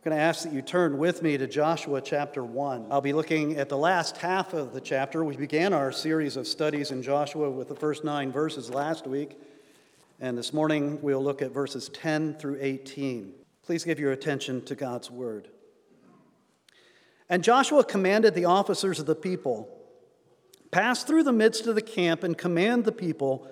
I'm going to ask that you turn with me to Joshua chapter 1. I'll be looking at the last half of the chapter. We began our series of studies in Joshua with the first nine verses last week, and this morning we'll look at verses 10 through 18. Please give your attention to God's word. And Joshua commanded the officers of the people Pass through the midst of the camp and command the people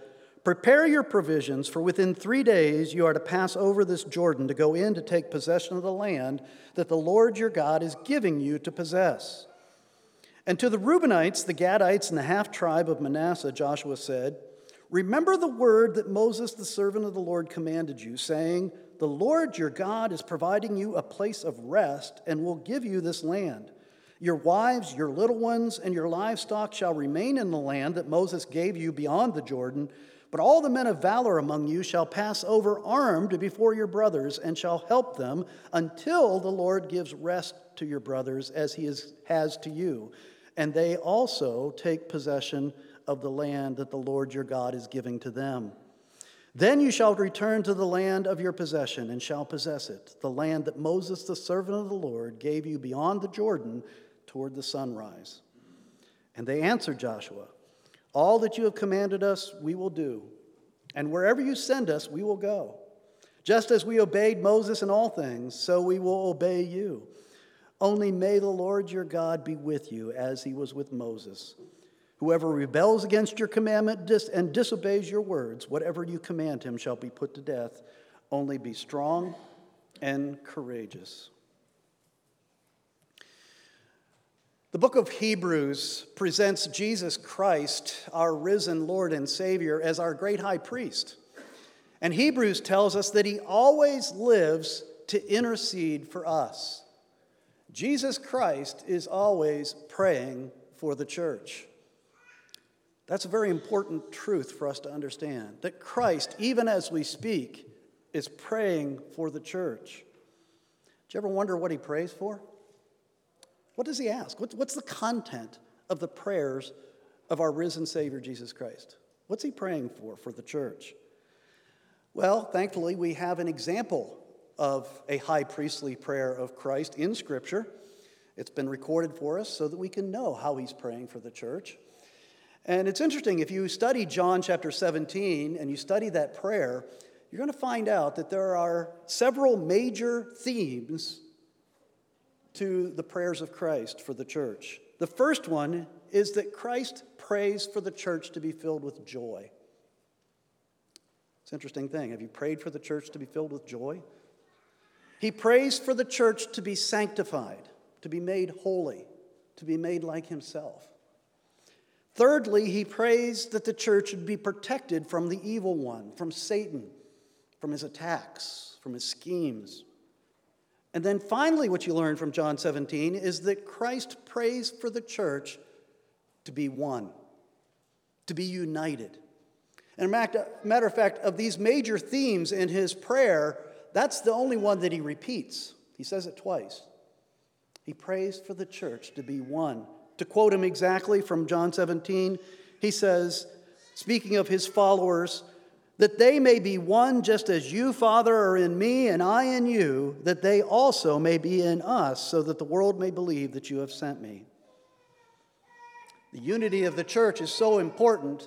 Prepare your provisions, for within three days you are to pass over this Jordan to go in to take possession of the land that the Lord your God is giving you to possess. And to the Reubenites, the Gadites, and the half tribe of Manasseh, Joshua said, Remember the word that Moses, the servant of the Lord, commanded you, saying, The Lord your God is providing you a place of rest and will give you this land. Your wives, your little ones, and your livestock shall remain in the land that Moses gave you beyond the Jordan but all the men of valor among you shall pass over armed before your brothers and shall help them until the Lord gives rest to your brothers as he is, has to you. And they also take possession of the land that the Lord your God is giving to them. Then you shall return to the land of your possession and shall possess it, the land that Moses, the servant of the Lord, gave you beyond the Jordan toward the sunrise. And they answered Joshua, all that you have commanded us, we will do. And wherever you send us, we will go. Just as we obeyed Moses in all things, so we will obey you. Only may the Lord your God be with you as he was with Moses. Whoever rebels against your commandment and disobeys your words, whatever you command him shall be put to death. Only be strong and courageous. The book of Hebrews presents Jesus Christ, our risen Lord and Savior, as our great high priest. And Hebrews tells us that he always lives to intercede for us. Jesus Christ is always praying for the church. That's a very important truth for us to understand that Christ, even as we speak, is praying for the church. Do you ever wonder what he prays for? What does he ask? What's, the content of the prayers of our risen Savior, Jesus Christ? What's he praying for for the church? Well, thankfully, we have an example of a high priestly prayer of Christ in Scripture. It's been recorded for us so that we can know how he's praying for the church. And it's interesting, if you study John chapter 17 and you study that prayer, you're going to find out that there are several major themes to the prayers of Christ for the church. The first one is that Christ prays for the church to be filled with joy. It's an interesting thing. Have you prayed for the church to be filled with joy? He prays for the church to be sanctified, to be made holy, to be made like himself. Thirdly, he prays that the church would be protected from the evil one, from Satan, from his attacks, from his schemes. And then finally, what you learn from John 17 is that Christ prays for the church to be one, to be united. And matter of fact, of these major themes in his prayer, that's the only one that he repeats. He says it twice. He prays for the church to be one. To quote him exactly from John 17, he says, speaking of his followers, that they may be one just as you, Father, are in me and I in you, that they also may be in us, so that the world may believe that you have sent me. The unity of the church is so important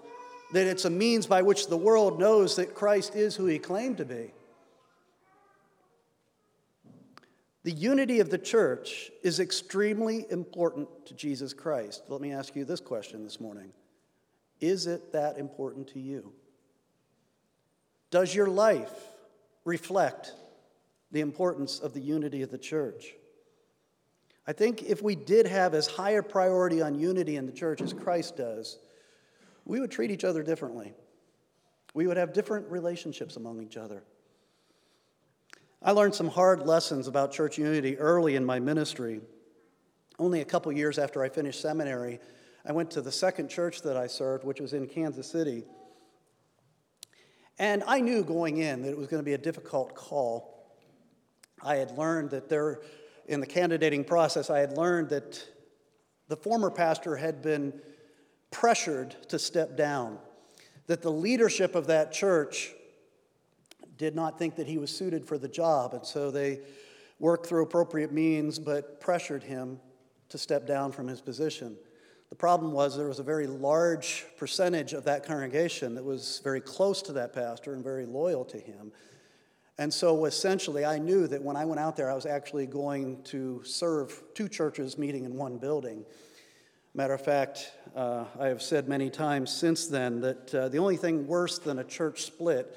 that it's a means by which the world knows that Christ is who he claimed to be. The unity of the church is extremely important to Jesus Christ. Let me ask you this question this morning Is it that important to you? Does your life reflect the importance of the unity of the church? I think if we did have as high a priority on unity in the church as Christ does, we would treat each other differently. We would have different relationships among each other. I learned some hard lessons about church unity early in my ministry. Only a couple years after I finished seminary, I went to the second church that I served, which was in Kansas City. And I knew going in that it was going to be a difficult call. I had learned that there, in the candidating process, I had learned that the former pastor had been pressured to step down, that the leadership of that church did not think that he was suited for the job, and so they worked through appropriate means, but pressured him to step down from his position. The problem was there was a very large percentage of that congregation that was very close to that pastor and very loyal to him. And so essentially, I knew that when I went out there, I was actually going to serve two churches meeting in one building. Matter of fact, uh, I have said many times since then that uh, the only thing worse than a church split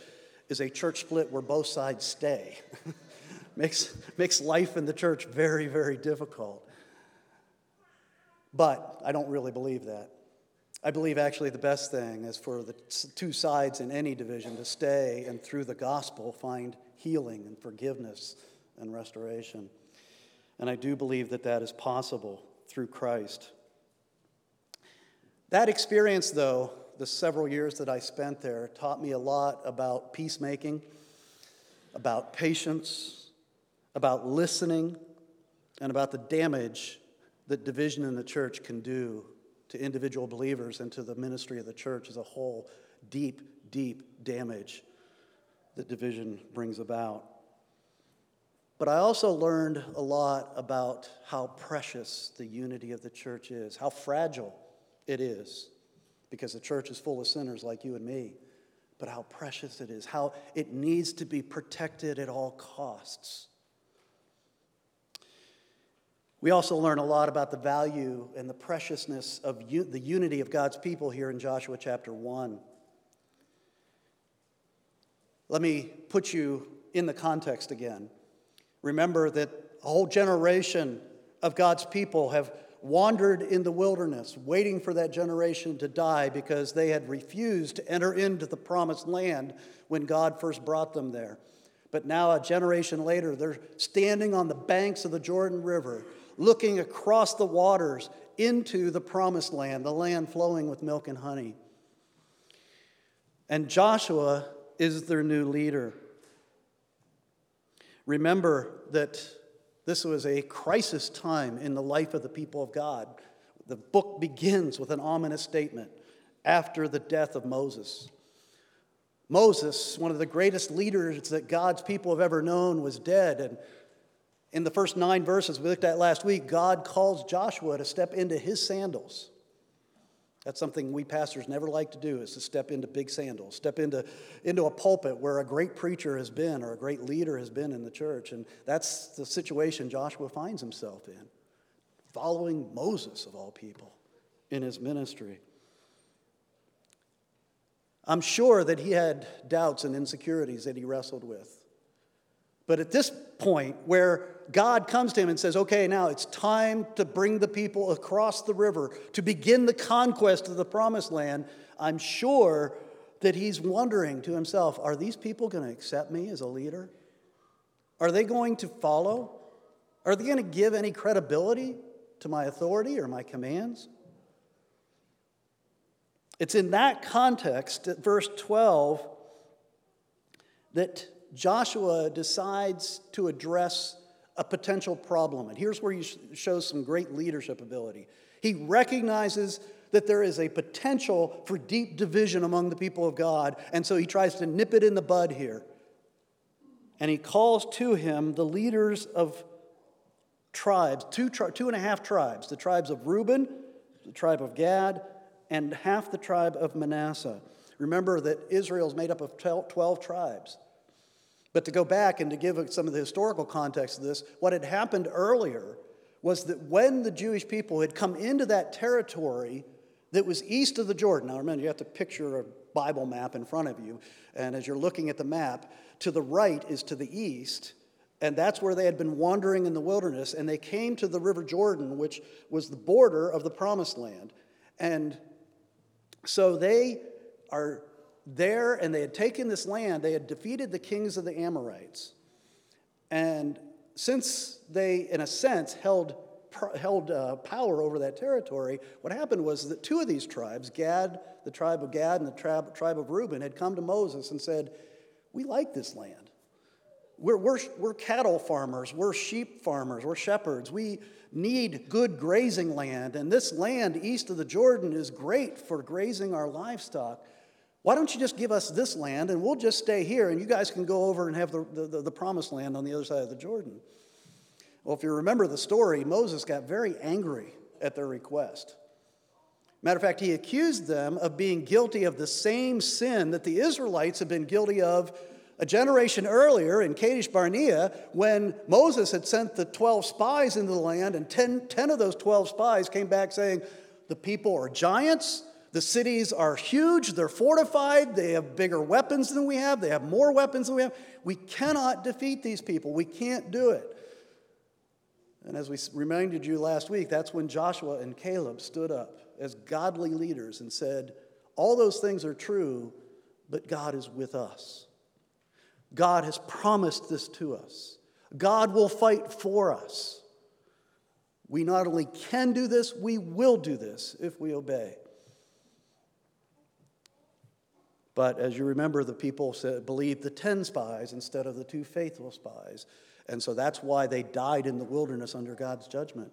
is a church split where both sides stay. makes, makes life in the church very, very difficult. But I don't really believe that. I believe actually the best thing is for the two sides in any division to stay and through the gospel find healing and forgiveness and restoration. And I do believe that that is possible through Christ. That experience, though, the several years that I spent there, taught me a lot about peacemaking, about patience, about listening, and about the damage that division in the church can do to individual believers and to the ministry of the church as a whole. Deep, deep damage that division brings about. But I also learned a lot about how precious the unity of the church is, how fragile it is, because the church is full of sinners like you and me, but how precious it is, how it needs to be protected at all costs. We also learn a lot about the value and the preciousness of u- the unity of God's people here in Joshua chapter 1. Let me put you in the context again. Remember that a whole generation of God's people have wandered in the wilderness, waiting for that generation to die because they had refused to enter into the promised land when God first brought them there. But now, a generation later, they're standing on the banks of the Jordan River, looking across the waters into the promised land, the land flowing with milk and honey. And Joshua is their new leader. Remember that this was a crisis time in the life of the people of God. The book begins with an ominous statement after the death of Moses. Moses, one of the greatest leaders that God's people have ever known, was dead. And in the first nine verses we looked at last week, God calls Joshua to step into his sandals. That's something we pastors never like to do is to step into big sandals, step into, into a pulpit where a great preacher has been or a great leader has been in the church. And that's the situation Joshua finds himself in, following Moses, of all people, in his ministry. I'm sure that he had doubts and insecurities that he wrestled with. But at this point, where God comes to him and says, Okay, now it's time to bring the people across the river to begin the conquest of the promised land, I'm sure that he's wondering to himself, Are these people going to accept me as a leader? Are they going to follow? Are they going to give any credibility to my authority or my commands? It's in that context, at verse 12, that Joshua decides to address a potential problem. And here's where he shows some great leadership ability. He recognizes that there is a potential for deep division among the people of God, and so he tries to nip it in the bud here. And he calls to him the leaders of tribes, two, two and a half tribes the tribes of Reuben, the tribe of Gad, and half the tribe of Manasseh. Remember that Israel is made up of 12 tribes. But to go back and to give some of the historical context of this, what had happened earlier was that when the Jewish people had come into that territory that was east of the Jordan, now remember, you have to picture a Bible map in front of you, and as you're looking at the map, to the right is to the east, and that's where they had been wandering in the wilderness, and they came to the River Jordan, which was the border of the promised land. And so they are there and they had taken this land, they had defeated the kings of the Amorites. And since they, in a sense, held, held uh, power over that territory, what happened was that two of these tribes, Gad, the tribe of Gad, and the tribe, tribe of Reuben, had come to Moses and said, We like this land. We're, we're, we're cattle farmers, we're sheep farmers, we're shepherds. We need good grazing land, and this land east of the Jordan is great for grazing our livestock. Why don't you just give us this land and we'll just stay here and you guys can go over and have the, the, the promised land on the other side of the Jordan? Well, if you remember the story, Moses got very angry at their request. Matter of fact, he accused them of being guilty of the same sin that the Israelites had been guilty of a generation earlier in Kadesh Barnea when Moses had sent the 12 spies into the land, and 10, 10 of those 12 spies came back saying, The people are giants, the cities are huge, they're fortified, they have bigger weapons than we have, they have more weapons than we have. We cannot defeat these people, we can't do it. And as we reminded you last week, that's when Joshua and Caleb stood up as godly leaders and said, All those things are true, but God is with us. God has promised this to us. God will fight for us. We not only can do this, we will do this if we obey. But as you remember, the people said, believed the 10 spies instead of the two faithful spies. And so that's why they died in the wilderness under God's judgment,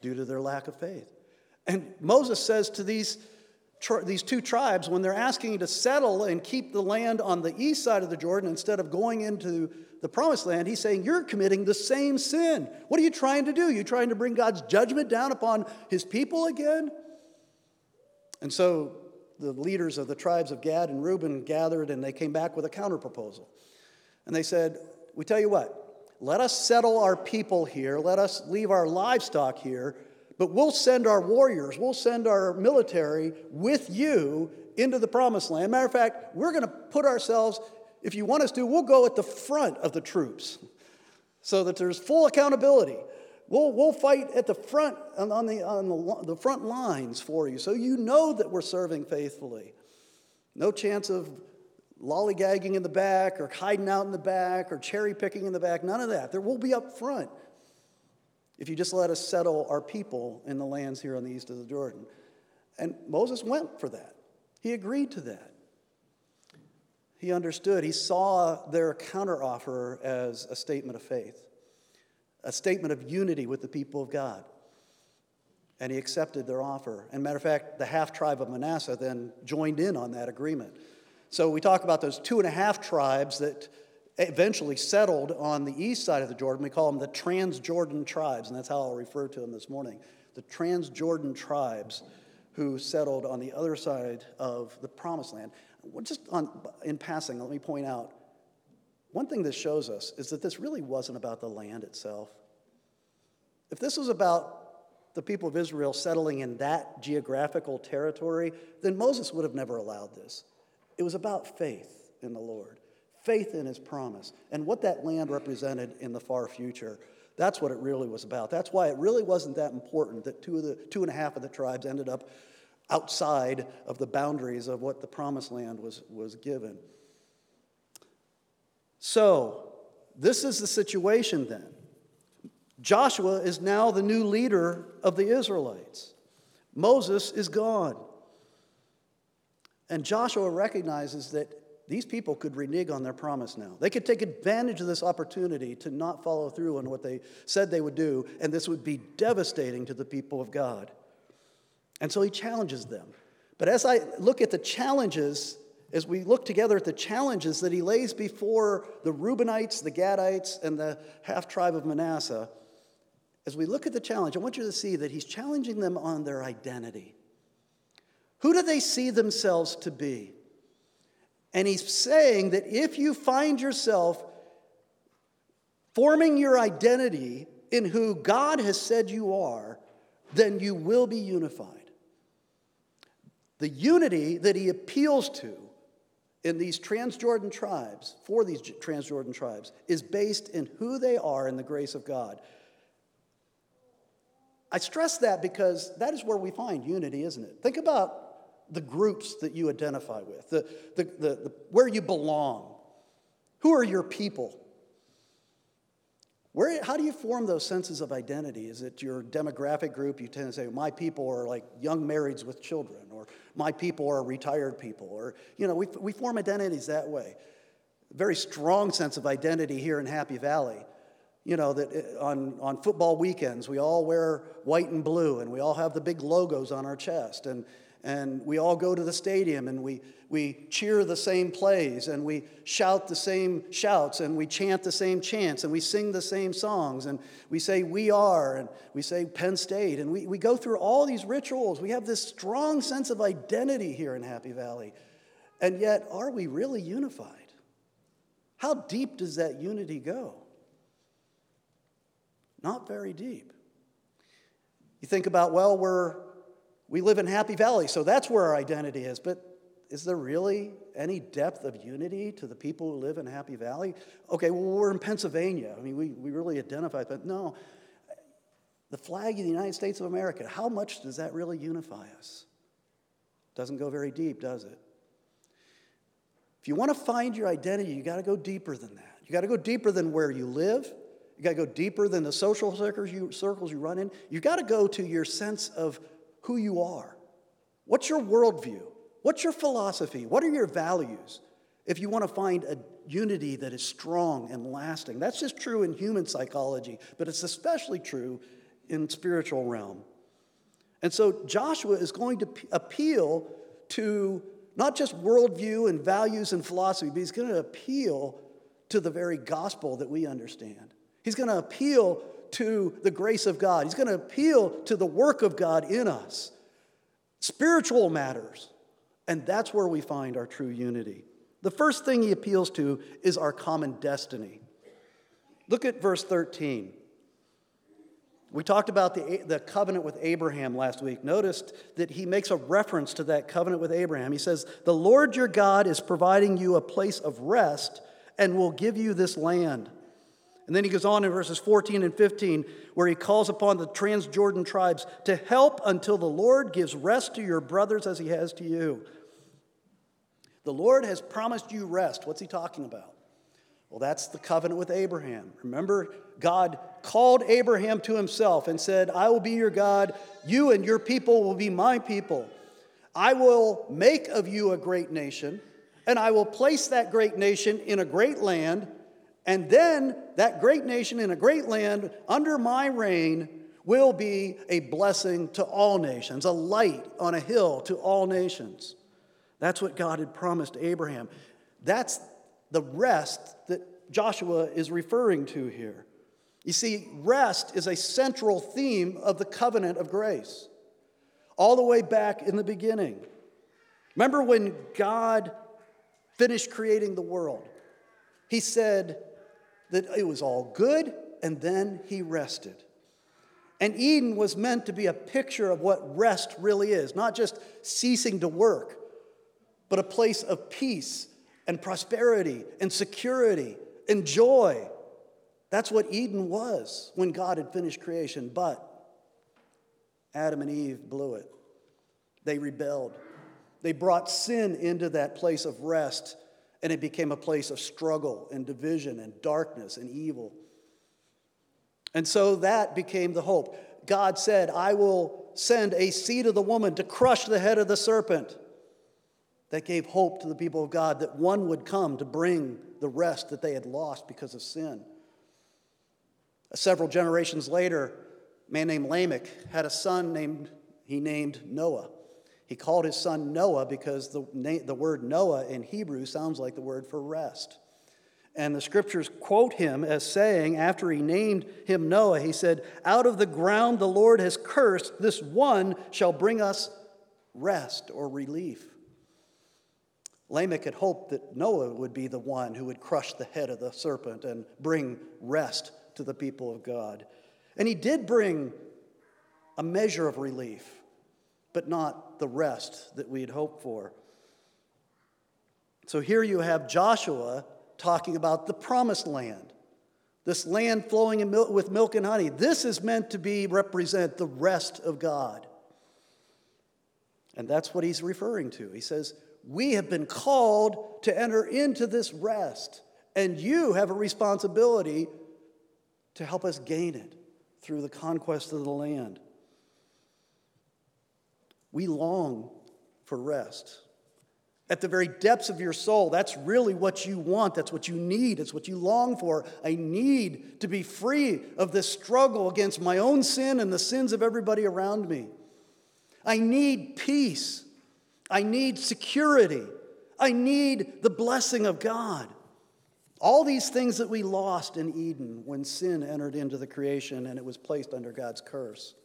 due to their lack of faith. And Moses says to these, these two tribes, when they're asking to settle and keep the land on the east side of the Jordan instead of going into the promised land, he's saying, You're committing the same sin. What are you trying to do? You trying to bring God's judgment down upon his people again? And so the leaders of the tribes of Gad and Reuben gathered and they came back with a counterproposal. And they said, We tell you what, let us settle our people here, let us leave our livestock here, but we'll send our warriors, we'll send our military with you into the promised land. Matter of fact, we're going to put ourselves, if you want us to, we'll go at the front of the troops so that there's full accountability. We'll, we'll fight at the front, on, the, on the, the front lines for you so you know that we're serving faithfully. No chance of lollygagging in the back or hiding out in the back or cherry picking in the back. None of that. There will be up front if you just let us settle our people in the lands here on the east of the Jordan. And Moses went for that. He agreed to that. He understood. He saw their counteroffer as a statement of faith, a statement of unity with the people of God. And he accepted their offer. And matter of fact, the half tribe of Manasseh then joined in on that agreement. So we talk about those two and a half tribes that eventually settled on the east side of the Jordan. We call them the Transjordan tribes, and that's how I'll refer to them this morning. The Transjordan tribes who settled on the other side of the promised land. Just on, in passing, let me point out one thing this shows us is that this really wasn't about the land itself. If this was about the people of Israel settling in that geographical territory, then Moses would have never allowed this. It was about faith in the Lord, faith in his promise, and what that land represented in the far future. That's what it really was about. That's why it really wasn't that important that two, of the, two and a half of the tribes ended up outside of the boundaries of what the promised land was, was given. So, this is the situation then. Joshua is now the new leader of the Israelites. Moses is gone. And Joshua recognizes that these people could renege on their promise now. They could take advantage of this opportunity to not follow through on what they said they would do, and this would be devastating to the people of God. And so he challenges them. But as I look at the challenges, as we look together at the challenges that he lays before the Reubenites, the Gadites, and the half tribe of Manasseh, as we look at the challenge, I want you to see that he's challenging them on their identity. Who do they see themselves to be? And he's saying that if you find yourself forming your identity in who God has said you are, then you will be unified. The unity that he appeals to in these Transjordan tribes, for these Transjordan tribes, is based in who they are in the grace of God. I stress that because that is where we find unity, isn't it? Think about the groups that you identify with, the, the, the, the, where you belong. Who are your people? Where, how do you form those senses of identity? Is it your demographic group? You tend to say, my people are like young marrieds with children, or my people are retired people, or, you know, we, we form identities that way. Very strong sense of identity here in Happy Valley. You know, that uh, on, on football weekends, we all wear white and blue, and we all have the big logos on our chest. And, and we all go to the stadium and we, we cheer the same plays and we shout the same shouts and we chant the same chants and we sing the same songs and we say we are and we say Penn State and we, we go through all these rituals. We have this strong sense of identity here in Happy Valley. And yet, are we really unified? How deep does that unity go? Not very deep. You think about, well, we're, we live in Happy Valley, so that's where our identity is. But is there really any depth of unity to the people who live in Happy Valley? Okay, well, we're in Pennsylvania. I mean, we, we really identify, but no. The flag of the United States of America, how much does that really unify us? Doesn't go very deep, does it? If you want to find your identity, you got to go deeper than that. You got to go deeper than where you live. You got to go deeper than the social circles you, circles you run in. You got to go to your sense of who you are. What's your worldview? What's your philosophy? What are your values? If you want to find a unity that is strong and lasting, that's just true in human psychology, but it's especially true in spiritual realm. And so Joshua is going to appeal to not just worldview and values and philosophy, but he's going to appeal to the very gospel that we understand. He's going to appeal to the grace of God. He's going to appeal to the work of God in us. Spiritual matters. And that's where we find our true unity. The first thing he appeals to is our common destiny. Look at verse 13. We talked about the, the covenant with Abraham last week. Noticed that he makes a reference to that covenant with Abraham. He says, The Lord your God is providing you a place of rest and will give you this land. And then he goes on in verses 14 and 15, where he calls upon the Transjordan tribes to help until the Lord gives rest to your brothers as he has to you. The Lord has promised you rest. What's he talking about? Well, that's the covenant with Abraham. Remember, God called Abraham to himself and said, I will be your God, you and your people will be my people. I will make of you a great nation, and I will place that great nation in a great land, and then that great nation in a great land under my reign will be a blessing to all nations, a light on a hill to all nations. That's what God had promised Abraham. That's the rest that Joshua is referring to here. You see, rest is a central theme of the covenant of grace, all the way back in the beginning. Remember when God finished creating the world? He said that it was all good, and then he rested. And Eden was meant to be a picture of what rest really is, not just ceasing to work, but a place of peace and prosperity and security and joy. That's what Eden was when God had finished creation. But Adam and Eve blew it. They rebelled. They brought sin into that place of rest, and it became a place of struggle and division and darkness and evil. And so that became the hope. God said, I will send a seed of the woman to crush the head of the serpent that gave hope to the people of God that one would come to bring the rest that they had lost because of sin. Several generations later, a man named Lamech had a son named he named Noah. He called his son Noah because the, the word Noah in Hebrew sounds like the word for rest. And the scriptures quote him as saying, after he named him Noah, he said, Out of the ground the Lord has cursed, this one shall bring us rest or relief. Lamech had hoped that Noah would be the one who would crush the head of the serpent and bring rest to the people of God. And he did bring a measure of relief, but not the rest that we had hoped for. So here you have Joshua talking about the promised land. This land flowing with milk and honey. This is meant to be represent the rest of God. And that's what he's referring to. He says, we have been called to enter into this rest, and you have a responsibility to help us gain it through the conquest of the land. We long for rest. At the very depths of your soul, that's really what you want. That's what you need. It's what you long for. I need to be free of this struggle against my own sin and the sins of everybody around me. I need peace. I need security. I need the blessing of God. All these things that we lost in Eden when sin entered into the creation and it was placed under God's curse.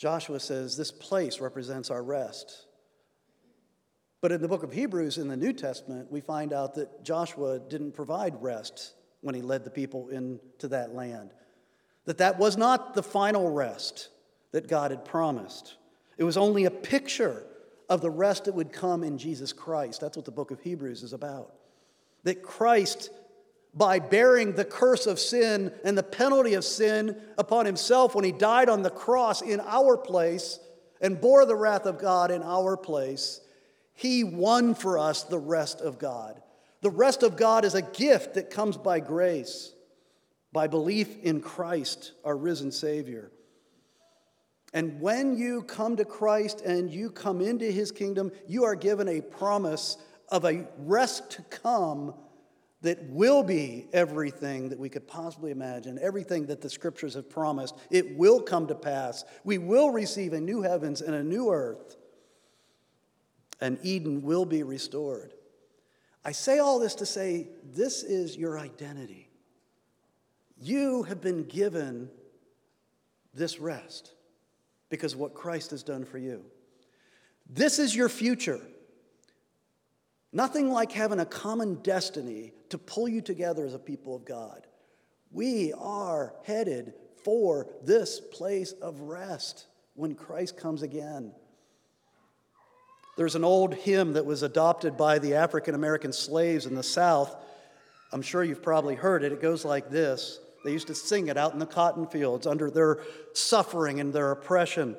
Joshua says this place represents our rest. But in the book of Hebrews in the New Testament, we find out that Joshua didn't provide rest when he led the people into that land. That that was not the final rest that God had promised. It was only a picture of the rest that would come in Jesus Christ. That's what the book of Hebrews is about. That Christ, by bearing the curse of sin and the penalty of sin upon himself when he died on the cross in our place and bore the wrath of God in our place, he won for us the rest of God. The rest of God is a gift that comes by grace, by belief in Christ, our risen Savior. And when you come to Christ and you come into his kingdom, you are given a promise of a rest to come that will be everything that we could possibly imagine, everything that the scriptures have promised. It will come to pass. We will receive a new heavens and a new earth, and Eden will be restored. I say all this to say this is your identity. You have been given this rest because of what Christ has done for you. This is your future. Nothing like having a common destiny to pull you together as a people of God. We are headed for this place of rest when Christ comes again. There's an old hymn that was adopted by the African American slaves in the South. I'm sure you've probably heard it. It goes like this they used to sing it out in the cotton fields under their suffering and their oppression.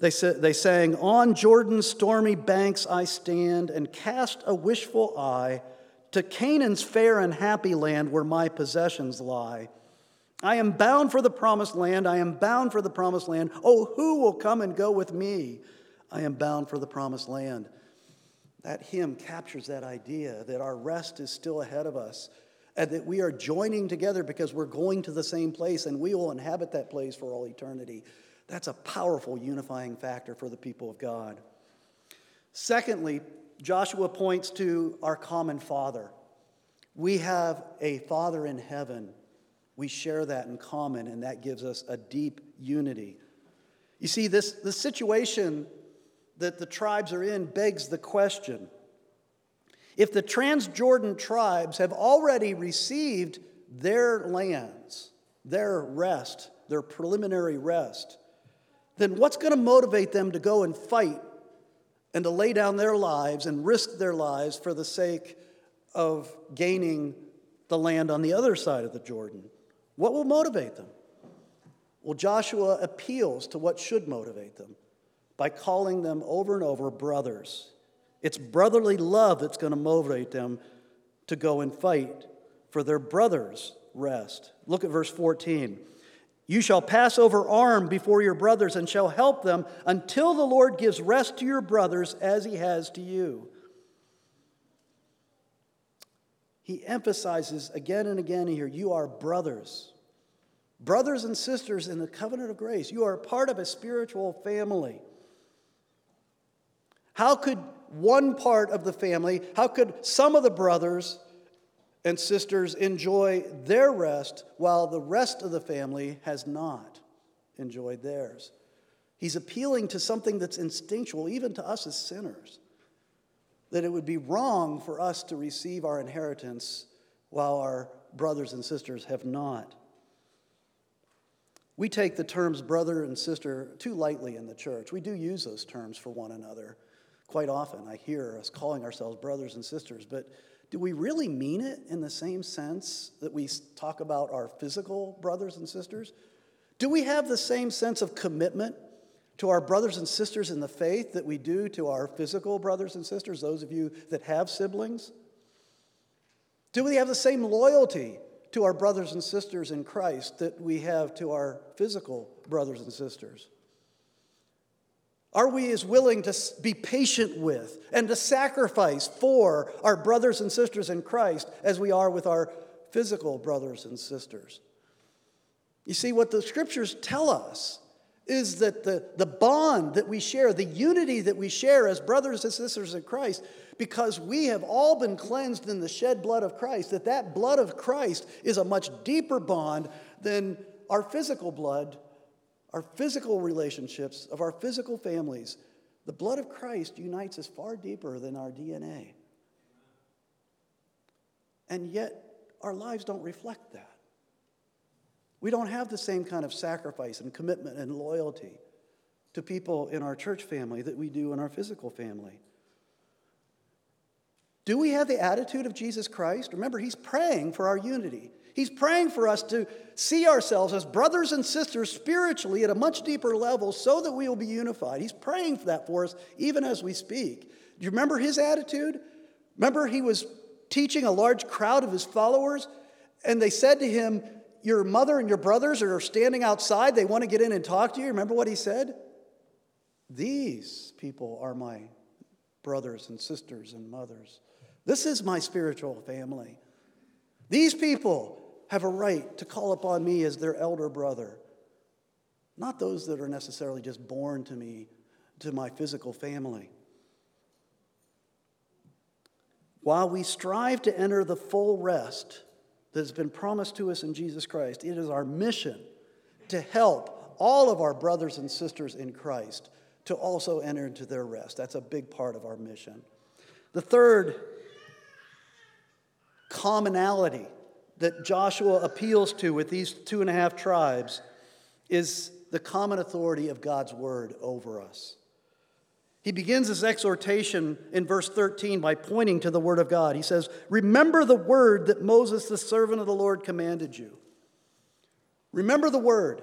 They, sa- they sang, On Jordan's stormy banks I stand and cast a wishful eye to Canaan's fair and happy land where my possessions lie. I am bound for the promised land. I am bound for the promised land. Oh, who will come and go with me? I am bound for the promised land. That hymn captures that idea that our rest is still ahead of us and that we are joining together because we're going to the same place and we will inhabit that place for all eternity. That's a powerful unifying factor for the people of God. Secondly, Joshua points to our common Father. We have a Father in heaven. We share that in common, and that gives us a deep unity. You see, this, the situation that the tribes are in begs the question if the Transjordan tribes have already received their lands, their rest, their preliminary rest, then what's going to motivate them to go and fight and to lay down their lives and risk their lives for the sake of gaining the land on the other side of the Jordan? What will motivate them? Well, Joshua appeals to what should motivate them by calling them over and over brothers. It's brotherly love that's going to motivate them to go and fight for their brother's rest. Look at verse 14. You shall pass over armed before your brothers and shall help them until the Lord gives rest to your brothers as he has to you. He emphasizes again and again here you are brothers. Brothers and sisters in the covenant of grace. You are part of a spiritual family. How could one part of the family, how could some of the brothers and sisters enjoy their rest while the rest of the family has not enjoyed theirs? He's appealing to something that's instinctual, even to us as sinners, that it would be wrong for us to receive our inheritance while our brothers and sisters have not. We take the terms brother and sister too lightly in the church. We do use those terms for one another. Quite often, I hear us calling ourselves brothers and sisters, but do we really mean it in the same sense that we talk about our physical brothers and sisters? Do we have the same sense of commitment to our brothers and sisters in the faith that we do to our physical brothers and sisters, those of you that have siblings? Do we have the same loyalty to our brothers and sisters in Christ that we have to our physical brothers and sisters? Are we as willing to be patient with and to sacrifice for our brothers and sisters in Christ as we are with our physical brothers and sisters? You see, what the scriptures tell us is that the, the bond that we share, the unity that we share as brothers and sisters in Christ, because we have all been cleansed in the shed blood of Christ, that that blood of Christ is a much deeper bond than our physical blood, our physical relationships of our physical families. The blood of Christ unites us far deeper than our DNA. And yet, our lives don't reflect that. We don't have the same kind of sacrifice and commitment and loyalty to people in our church family that we do in our physical family. Do we have the attitude of Jesus Christ? Remember, he's praying for our unity. He's praying for us to see ourselves as brothers and sisters spiritually at a much deeper level so that we will be unified. He's praying for that for us even as we speak. Do you remember his attitude? Remember, he was teaching a large crowd of his followers, and they said to him, your mother and your brothers are standing outside. They want to get in and talk to you. Remember what he said? These people are my brothers and sisters and mothers. This is my spiritual family. These people have a right to call upon me as their elder brother, not those that are necessarily just born to me, to my physical family. While we strive to enter the full rest that has been promised to us in Jesus Christ. It is our mission to help all of our brothers and sisters in Christ to also enter into their rest. That's a big part of our mission. The third commonality that Joshua appeals to with these two and a half tribes is the common authority of God's word over us. He begins his exhortation in verse 13 by pointing to the Word of God. He says, Remember the word that Moses, the servant of the Lord, commanded you. Remember the word.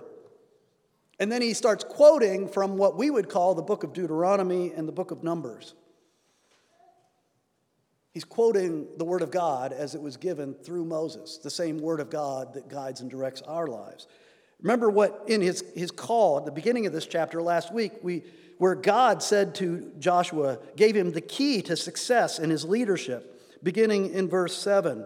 And then he starts quoting from what we would call the book of Deuteronomy and the book of Numbers. He's quoting the word of God as it was given through Moses, the same word of God that guides and directs our lives. Remember what in his, his call at the beginning of this chapter last week, we where God said to Joshua, gave him the key to success in his leadership, beginning in verse 7.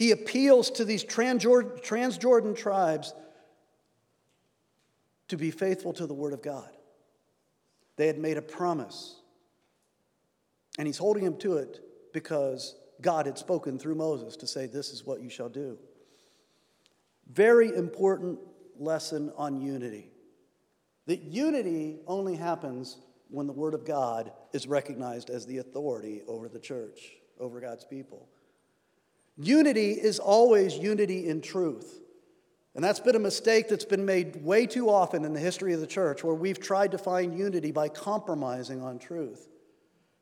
He appeals to these Transjordan tribes to be faithful to the Word of God. They had made a promise, and he's holding them to it because God had spoken through Moses to say, This is what you shall do. Very important lesson on unity. That unity only happens when the Word of God is recognized as the authority over the church, over God's people. Unity is always unity in truth. And that's been a mistake that's been made way too often in the history of the church, where we've tried to find unity by compromising on truth.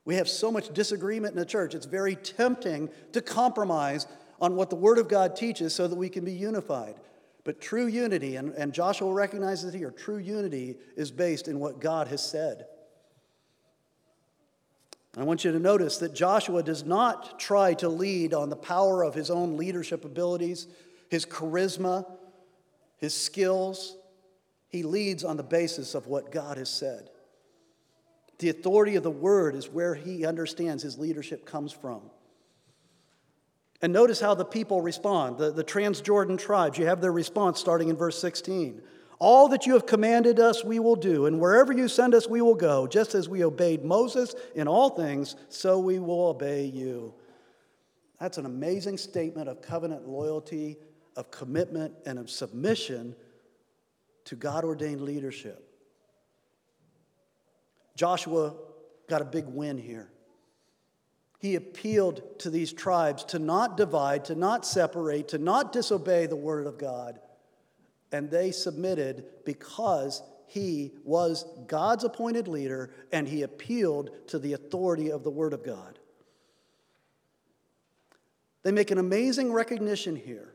We have so much disagreement in the church, it's very tempting to compromise on what the Word of God teaches so that we can be unified. But true unity, and, and Joshua recognizes here, true unity is based in what God has said. I want you to notice that Joshua does not try to lead on the power of his own leadership abilities, his charisma, his skills. He leads on the basis of what God has said. The authority of the word is where he understands his leadership comes from. And notice how the people respond. The, the Transjordan tribes, you have their response starting in verse 16. All that you have commanded us, we will do, and wherever you send us, we will go. Just as we obeyed Moses in all things, so we will obey you. That's an amazing statement of covenant loyalty, of commitment, and of submission to God ordained leadership. Joshua got a big win here. He appealed to these tribes to not divide, to not separate, to not disobey the word of God and they submitted because he was God's appointed leader and he appealed to the authority of the Word of God. They make an amazing recognition here.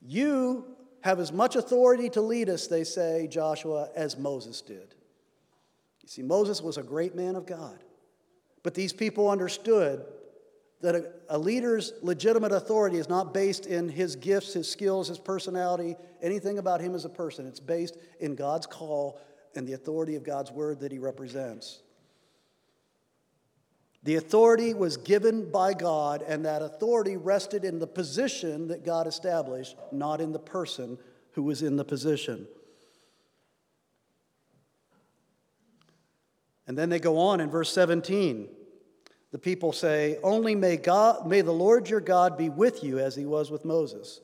You have as much authority to lead us, they say, Joshua, as Moses did. You see, Moses was a great man of God, but these people understood that a, a, leader's legitimate authority is not based in his gifts, his skills, his personality, anything about him as a person. It's based in God's call and the authority of God's word that he represents. The authority was given by God, and that authority rested in the position that God established, not in the person who was in the position. And then they go on in verse 17. The people say, Only may, God, may the Lord your God be with you as he was with Moses.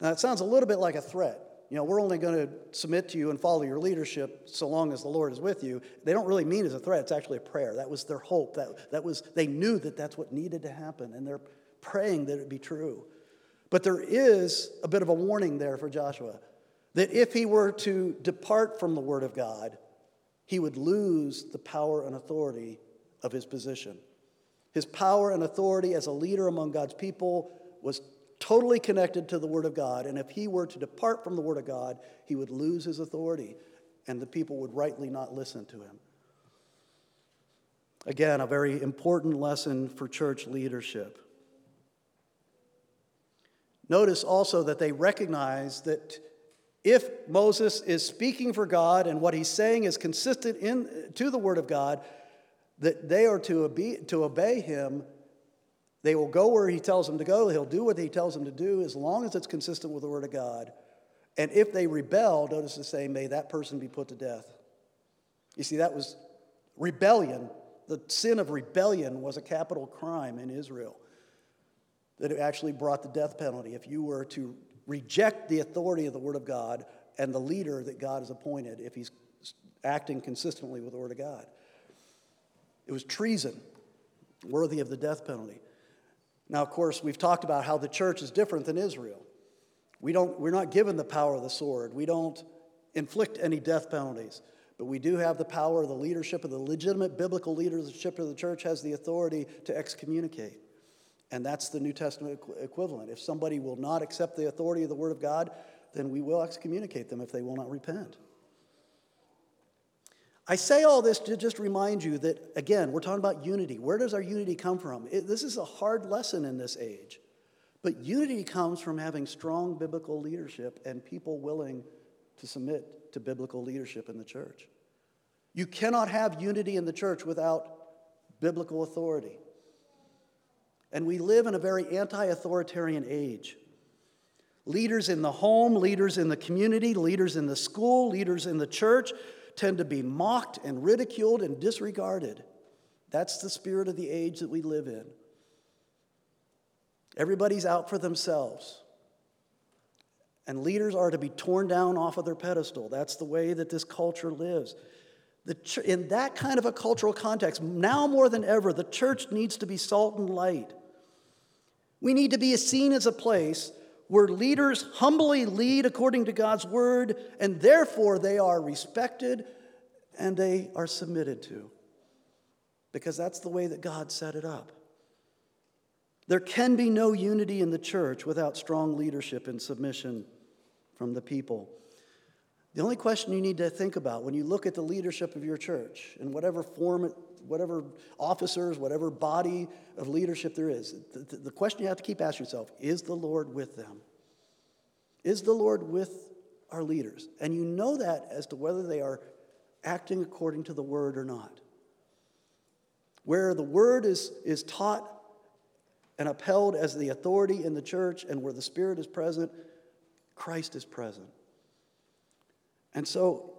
Now, it sounds a little bit like a threat. You know, we're only going to submit to you and follow your leadership so long as the Lord is with you. They don't really mean it as a threat, it's actually a prayer. That was their hope. That, that was, they knew that that's what needed to happen, and they're praying that it be true. But there is a bit of a warning there for Joshua that if he were to depart from the Word of God, he would lose the power and authority of his position. His power and authority as a leader among God's people was totally connected to the Word of God. And if he were to depart from the Word of God, he would lose his authority, and the people would rightly not listen to him. Again, a very important lesson for church leadership. Notice also that they recognize that if Moses is speaking for God and what he's saying is consistent in, to the Word of God, that they are to obey, to obey him. They will go where he tells them to go. He'll do what he tells them to do as long as it's consistent with the word of God. And if they rebel, notice the same, may that person be put to death. You see, that was rebellion. The sin of rebellion was a capital crime in Israel that actually brought the death penalty. If you were to reject the authority of the Word of God and the leader that God has appointed, if he's acting consistently with the Word of God. It was treason, worthy of the death penalty. Now, of course, we've talked about how the church is different than Israel. We don't, we're not given the power of the sword, we don't inflict any death penalties. But we do have the power the leadership of the legitimate biblical leadership of the church has the authority to excommunicate. And that's the New Testament equivalent. If somebody will not accept the authority of the Word of God, then we will excommunicate them if they will not repent. I say all this to just remind you that, again, we're talking about unity. Where does our unity come from? It, this is a hard lesson in this age. But unity comes from having strong biblical leadership and people willing to submit to biblical leadership in the church. You cannot have unity in the church without biblical authority. And we live in a very anti authoritarian age. Leaders in the home, leaders in the community, leaders in the school, leaders in the church tend to be mocked and ridiculed and disregarded. That's the spirit of the age that we live in. Everybody's out for themselves. And leaders are to be torn down off of their pedestal. That's the way that this culture lives. Ch- in that kind of a cultural context, now more than ever, the church needs to be salt and light. We need to be seen as a place where leaders humbly lead according to God's word, and therefore they are respected and they are submitted to. Because that's the way that God set it up. There can be no unity in the church without strong leadership and submission from the people. The only question you need to think about when you look at the leadership of your church, in whatever form, whatever officers, whatever body of leadership there is, the, the question you have to keep asking yourself is the Lord with them? Is the Lord with our leaders? And you know that as to whether they are acting according to the word or not. Where the word is, is taught and upheld as the authority in the church, and where the Spirit is present, Christ is present. And so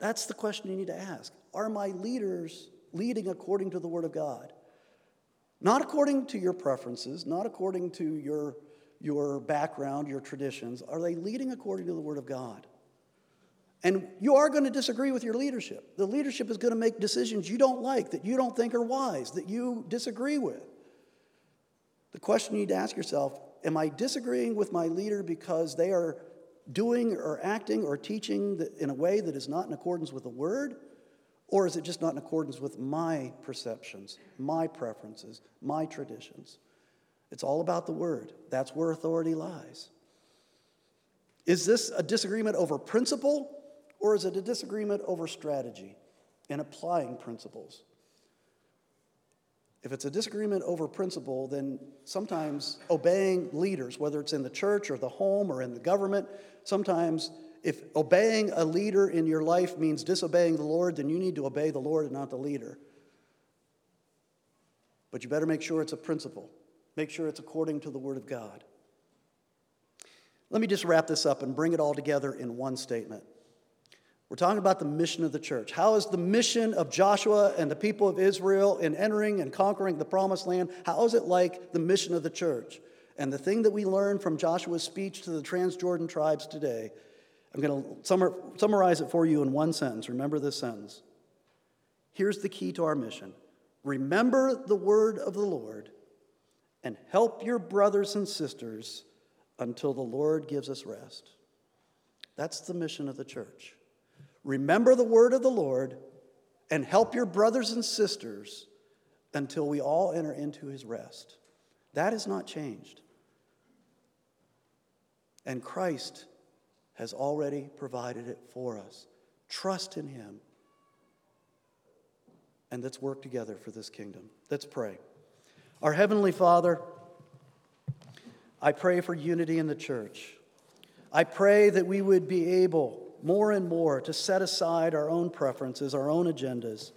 that's the question you need to ask. Are my leaders leading according to the Word of God? Not according to your preferences, not according to your, your background, your traditions. Are they leading according to the Word of God? And you are going to disagree with your leadership. The leadership is going to make decisions you don't like, that you don't think are wise, that you disagree with. The question you need to ask yourself Am I disagreeing with my leader because they are doing or acting or teaching in a way that is not in accordance with the word? Or is it just not in accordance with my perceptions, my preferences, my traditions? It's all about the word. That's where authority lies. Is this a disagreement over principle Or is it a disagreement over strategy and applying principles? If it's a disagreement over principle, then sometimes obeying leaders, whether it's in the church or the home or in the government, sometimes if obeying a leader in your life means disobeying the Lord, then you need to obey the Lord and not the leader. But you better make sure it's a principle, make sure it's according to the Word of God. Let me just wrap this up and bring it all together in one statement. We're talking about the mission of the church. How is the mission of Joshua and the people of Israel in entering and conquering the promised land? How is it like the mission of the church? And the thing that we learn from Joshua's speech to the Transjordan tribes today, I'm going to summarize it for you in one sentence. Remember this sentence. Here's the key to our mission Remember the word of the Lord and help your brothers and sisters until the Lord gives us rest. That's the mission of the church. Remember the word of the Lord and help your brothers and sisters until we all enter into his rest. That has not changed. And Christ has already provided it for us. Trust in him. And let's work together for this kingdom. Let's pray. Our Heavenly Father, I pray for unity in the church. I pray that we would be able more and more to set aside our own preferences, our own agendas,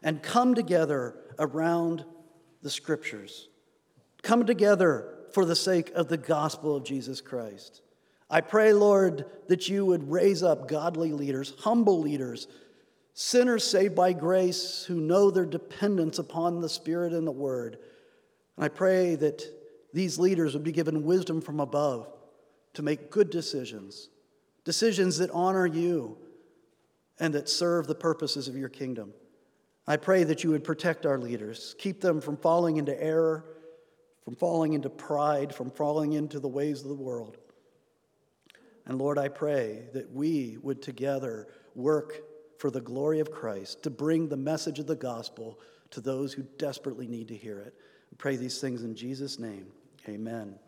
and come together around the scriptures. Come together for the sake of the gospel of Jesus Christ. I pray, Lord, that you would raise up godly leaders, humble leaders, sinners saved by grace who know their dependence upon the Spirit and the Word. And I pray that these leaders would be given wisdom from above to make good decisions decisions that honor you and that serve the purposes of your kingdom. I pray that you would protect our leaders, keep them from falling into error, from falling into pride, from falling into the ways of the world. And Lord, I pray that we would together work for the glory of Christ to bring the message of the gospel to those who desperately need to hear it. Pray these things in Jesus' name. Amen.